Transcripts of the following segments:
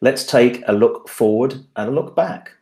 let's take a look forward and a look back.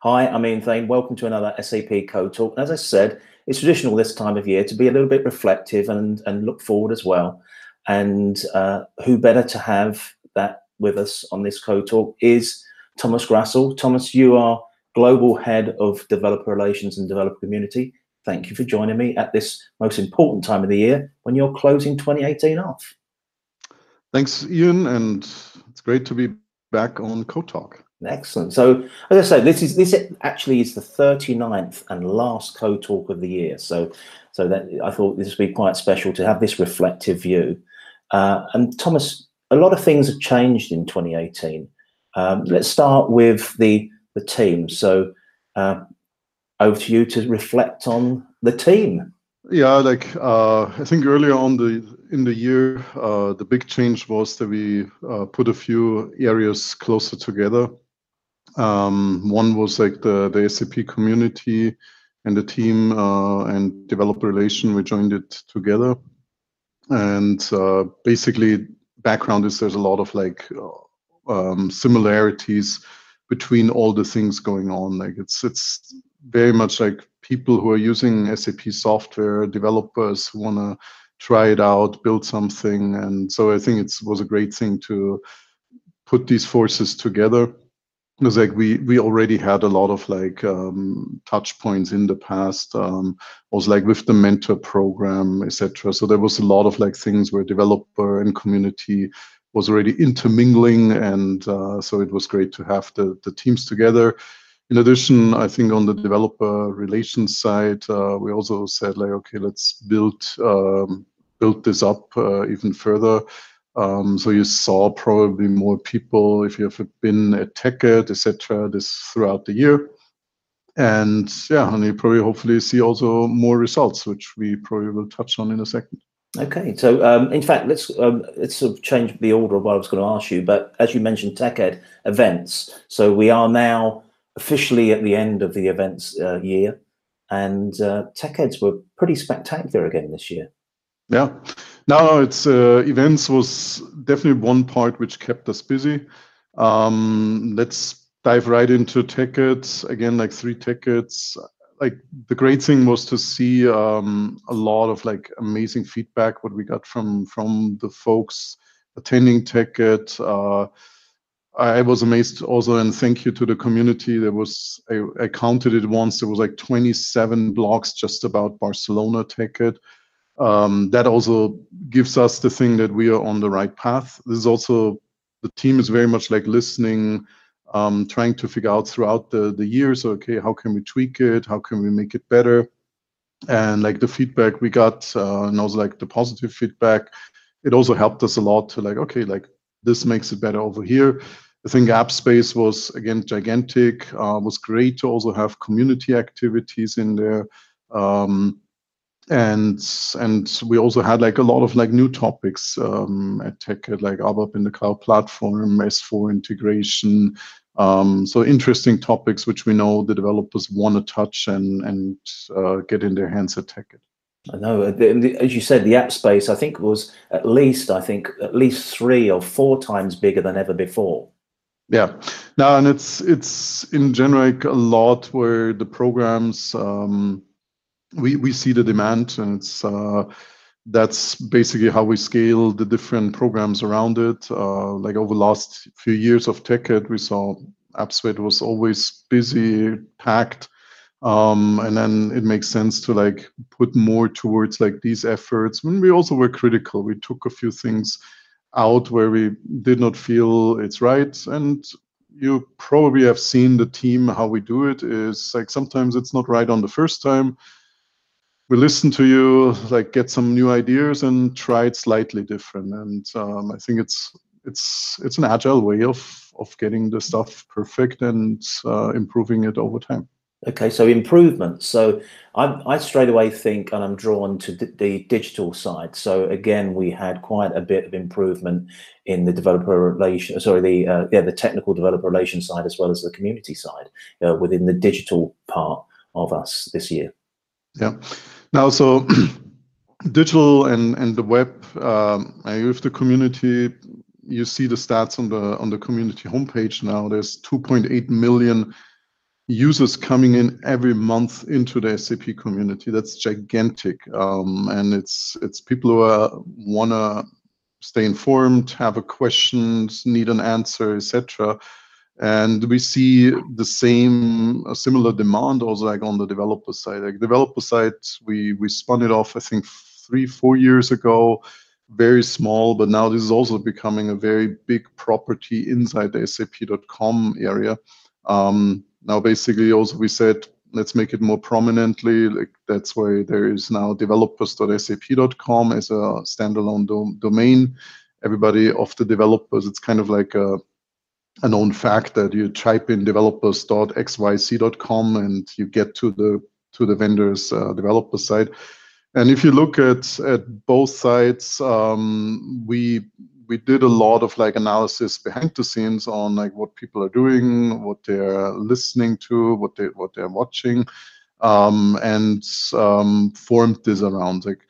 Hi, I'm Ian Thain. Welcome to another SAP Code Talk. As I said, it's traditional this time of year to be a little bit reflective and, and look forward as well. And uh, who better to have that with us on this Code Talk is Thomas Grassl. Thomas, you are Global Head of Developer Relations and Developer Community. Thank you for joining me at this most important time of the year when you're closing 2018 off. Thanks, Ian, and it's great to be back on Code Talk. Excellent. So, as I say, this is this actually is the 39th and last code talk of the year. So, so that I thought this would be quite special to have this reflective view. Uh, and Thomas, a lot of things have changed in 2018. Um, let's start with the the team. So, uh, over to you to reflect on the team. Yeah, like uh, I think earlier on the in the year, uh, the big change was that we uh, put a few areas closer together. Um, one was like the, the SAP community and the team uh, and developer relation. We joined it together. And uh, basically, background is there's a lot of like um, similarities between all the things going on. Like it's it's very much like people who are using SAP software, developers who want to try it out, build something. And so I think it was a great thing to put these forces together because like we we already had a lot of like um, touch points in the past um, was like with the mentor program etc so there was a lot of like things where developer and community was already intermingling and uh, so it was great to have the the teams together in addition i think on the developer relations side uh, we also said like okay let's build um, build this up uh, even further um, so you saw probably more people if you have been at TechEd, etc. This throughout the year, and yeah, and you probably hopefully see also more results, which we probably will touch on in a second. Okay, so um, in fact, let's um, let's sort of change the order of what I was going to ask you. But as you mentioned, TechEd events. So we are now officially at the end of the events uh, year, and uh, TechEds were pretty spectacular again this year. Yeah, no, it's uh, events was definitely one part which kept us busy. Um, let's dive right into TechEds again, like three TechEds. Like the great thing was to see um, a lot of like amazing feedback what we got from from the folks attending TechEd. Uh, I was amazed also, and thank you to the community. There was I, I counted it once. There was like 27 blogs just about Barcelona TechEd um, that also gives us the thing that we are on the right path. This is also the team is very much like listening, um, trying to figure out throughout the the years. Okay, how can we tweak it? How can we make it better? And like the feedback we got, uh, and also like the positive feedback, it also helped us a lot to like, okay, like this makes it better over here. I think App Space was again gigantic. Uh, was great to also have community activities in there. Um, and and we also had like a lot of like new topics um, at Tech, like ABAP in the cloud platform, S4 integration. Um, so interesting topics which we know the developers want to touch and and uh, get in their hands at Tech. I know, as you said, the app space I think was at least I think at least three or four times bigger than ever before. Yeah, now and it's it's in general like a lot where the programs. Um, we we see the demand, and it's uh, that's basically how we scale the different programs around it. Uh, like over the last few years of TechEd, we saw App Space was always busy, packed, um, and then it makes sense to like put more towards like these efforts. When we also were critical, we took a few things out where we did not feel it's right, and you probably have seen the team how we do it is like sometimes it's not right on the first time we listen to you, like get some new ideas and try it slightly different. And um, I think it's it's it's an agile way of of getting the stuff perfect and uh, improving it over time. Okay, so improvements. So I, I straight away think, and I'm drawn to the digital side. So again, we had quite a bit of improvement in the developer relation, sorry, the uh, yeah, the technical developer relation side as well as the community side uh, within the digital part of us this year. Yeah. Now, so digital and and the web, um, with the community, you see the stats on the on the community homepage now. There's 2.8 million users coming in every month into the SAP community. That's gigantic, um, and it's it's people who wanna stay informed, have a questions, need an answer, etc. And we see the same, similar demand also like on the developer side. Like developer side, we we spun it off, I think three, four years ago, very small, but now this is also becoming a very big property inside the SAP.com area. Um, now basically also we said let's make it more prominently like that's why there is now developers.sap.com as a standalone do domain everybody of the developers it's kind of like a, a known fact that you type in developers.xyz.com and you get to the to the vendor's uh, developer site and if you look at at both sides um, we we did a lot of like analysis behind the scenes on like what people are doing, what they're listening to, what they what they're watching, um, and um, formed this around. Like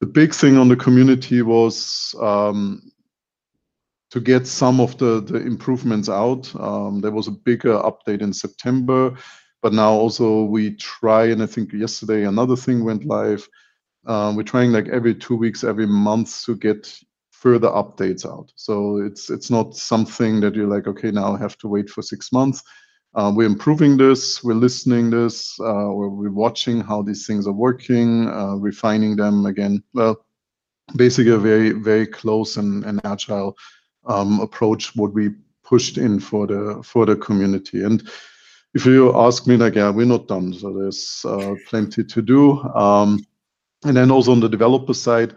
the big thing on the community was um, to get some of the the improvements out. Um, there was a bigger update in September, but now also we try, and I think yesterday another thing went live. Uh, we're trying like every two weeks, every month to get further updates out. So it's it's not something that you're like, okay, now I have to wait for six months. Uh, we're improving this, we're listening this, uh, we're watching how these things are working, uh, refining them again. Well, basically a very very close and, and agile um, approach what we pushed in for the for the community. And if you ask me, like, yeah, we're not done. So there's uh, plenty to do. Um, and then also on the developer side,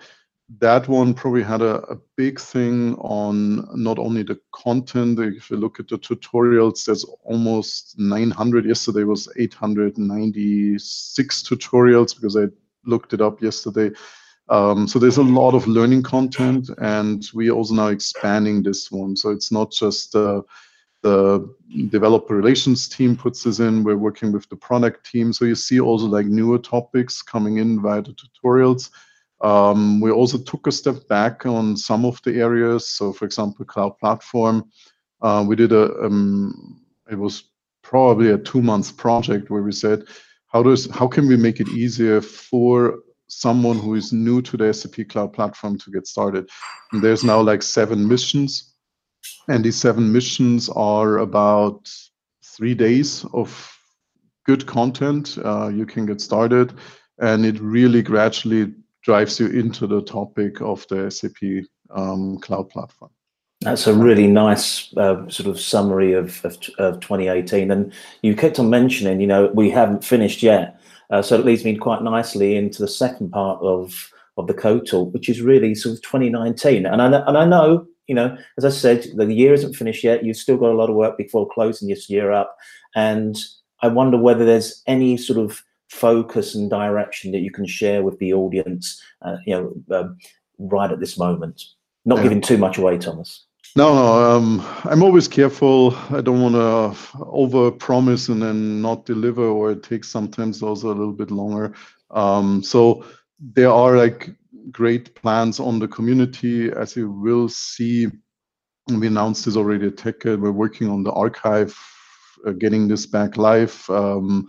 that one probably had a, a, big thing on not only the content. If you look at the tutorials, there's almost 900. Yesterday was 896 tutorials because I looked it up yesterday. Um, so there's a lot of learning content, and we also now expanding this one. So it's not just uh, the developer relations team puts this in. We're working with the product team. So you see also like newer topics coming in via the tutorials. Um, we also took a step back on some of the areas. So, for example, cloud platform, uh, we did a. Um, it was probably a two-month project where we said, how does how can we make it easier for someone who is new to the SAP Cloud Platform to get started? And there's now like seven missions, and these seven missions are about three days of good content. Uh, you can get started, and it really gradually drives you into the topic of the SAP um, cloud platform. That's a really nice uh, sort of summary of, of, of, 2018. And you kept on mentioning, you know, we haven't finished yet. Uh, so it leads me quite nicely into the second part of, of the code talk, which is really sort of 2019. And I, and I know, you know, as I said, the year isn't finished yet. You've still got a lot of work before closing this year up. And I wonder whether there's any sort of focus and direction that you can share with the audience, uh, you know, um, right at this moment? Not yeah. giving too much away, Thomas. No, no. Um, I'm always careful. I don't want to over promise and then not deliver, or it takes sometimes also a little bit longer. Um, so there are like great plans on the community, as you will see. We announced this already at TechEd. We're working on the archive, uh, getting this back live. Um,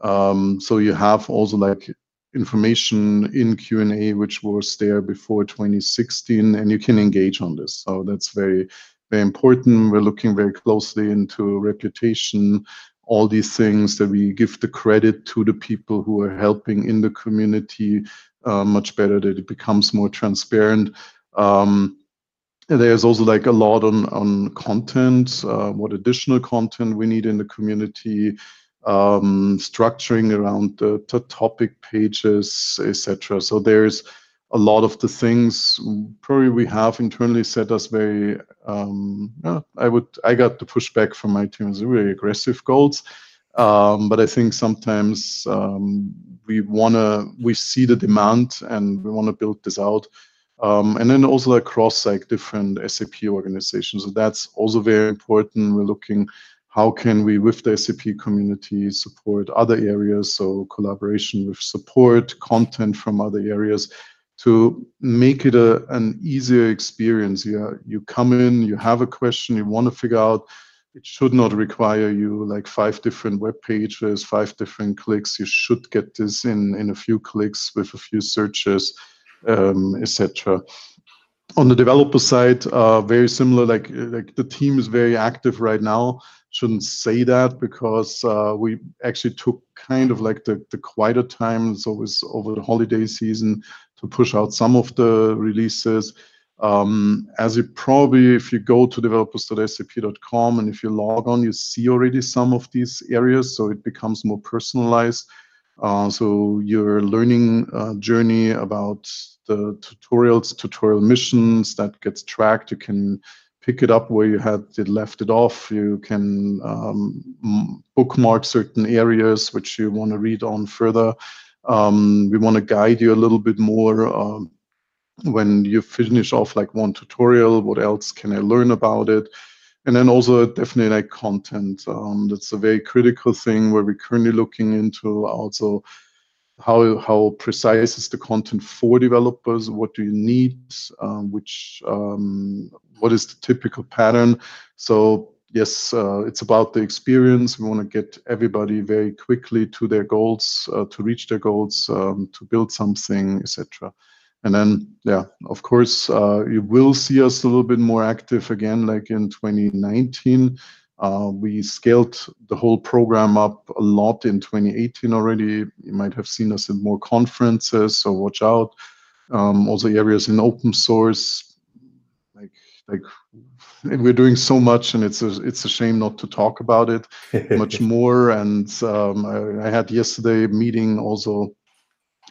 um, so you have also like information in Q&A which was there before 2016 and you can engage on this. So that's very, very important. We're looking very closely into reputation, all these things that we give the credit to the people who are helping in the community uh, much better, that it becomes more transparent. Um, there's also like a lot on, on content, uh, what additional content we need in the community, um, structuring around the, the topic pages, etc. So there's a lot of the things probably we have internally set us very. Um, yeah, I would I got the pushback from my team as very aggressive goals. Um, but I think sometimes um, we wanna we see the demand and we want to build this out. Um, and then also across like different SAP organizations. So that's also very important. We're looking how can we, with the SAP community, support other areas? So collaboration with support, content from other areas to make it a, an easier experience. You, you come in, you have a question, you want to figure out, it should not require you like five different web pages, five different clicks. You should get this in, in a few clicks with a few searches, um, etc. On the developer side, uh, very similar, like, like the team is very active right now shouldn't say that because uh, we actually took kind of like the, the quieter times always over the holiday season to push out some of the releases. Um, as you probably, if you go to developers.sap.com and if you log on, you see already some of these areas, so it becomes more personalized. Uh, so your learning uh, journey about the tutorials, tutorial missions that gets tracked, you can pick it up where you had it left it off. You can um, bookmark certain areas which you want to read on further. Um, we want to guide you a little bit more um, when you finish off like one tutorial. What else can I learn about it? And then also definitely like content. Um, that's a very critical thing where we're currently looking into also how how precise is the content for developers? What do you need? Um, which um, what is the typical pattern? So yes, uh, it's about the experience. We want to get everybody very quickly to their goals, uh, to reach their goals, um, to build something, etc. And then, yeah, of course, uh, you will see us a little bit more active again, like in 2019. Uh, we scaled the whole program up a lot in 2018 already. You might have seen us in more conferences, so watch out. Um, also areas in open source, like like we're doing so much, and it's a it's a shame not to talk about it much more. And um, I, I, had yesterday a meeting also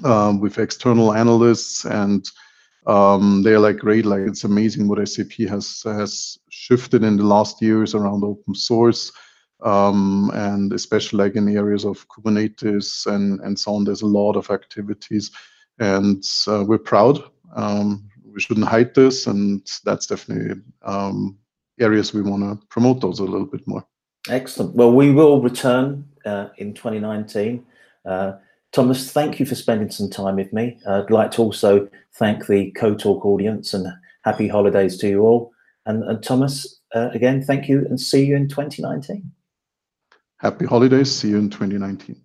um, with external analysts and um, they're like great like it's amazing what sap has has shifted in the last years around open source. Um, and especially like in the areas of kubernetes and and so on there's a lot of activities. And uh, we're proud. Um, we shouldn't hide this and that's definitely um, areas we want to promote those a little bit more. Excellent. Well we will return uh, in 2019 uh, Thomas, thank you for spending some time with me. I'd like to also thank the Code Talk audience and happy holidays to you all. And, and Thomas, uh, again, thank you and see you in 2019. Happy holidays. See you in 2019.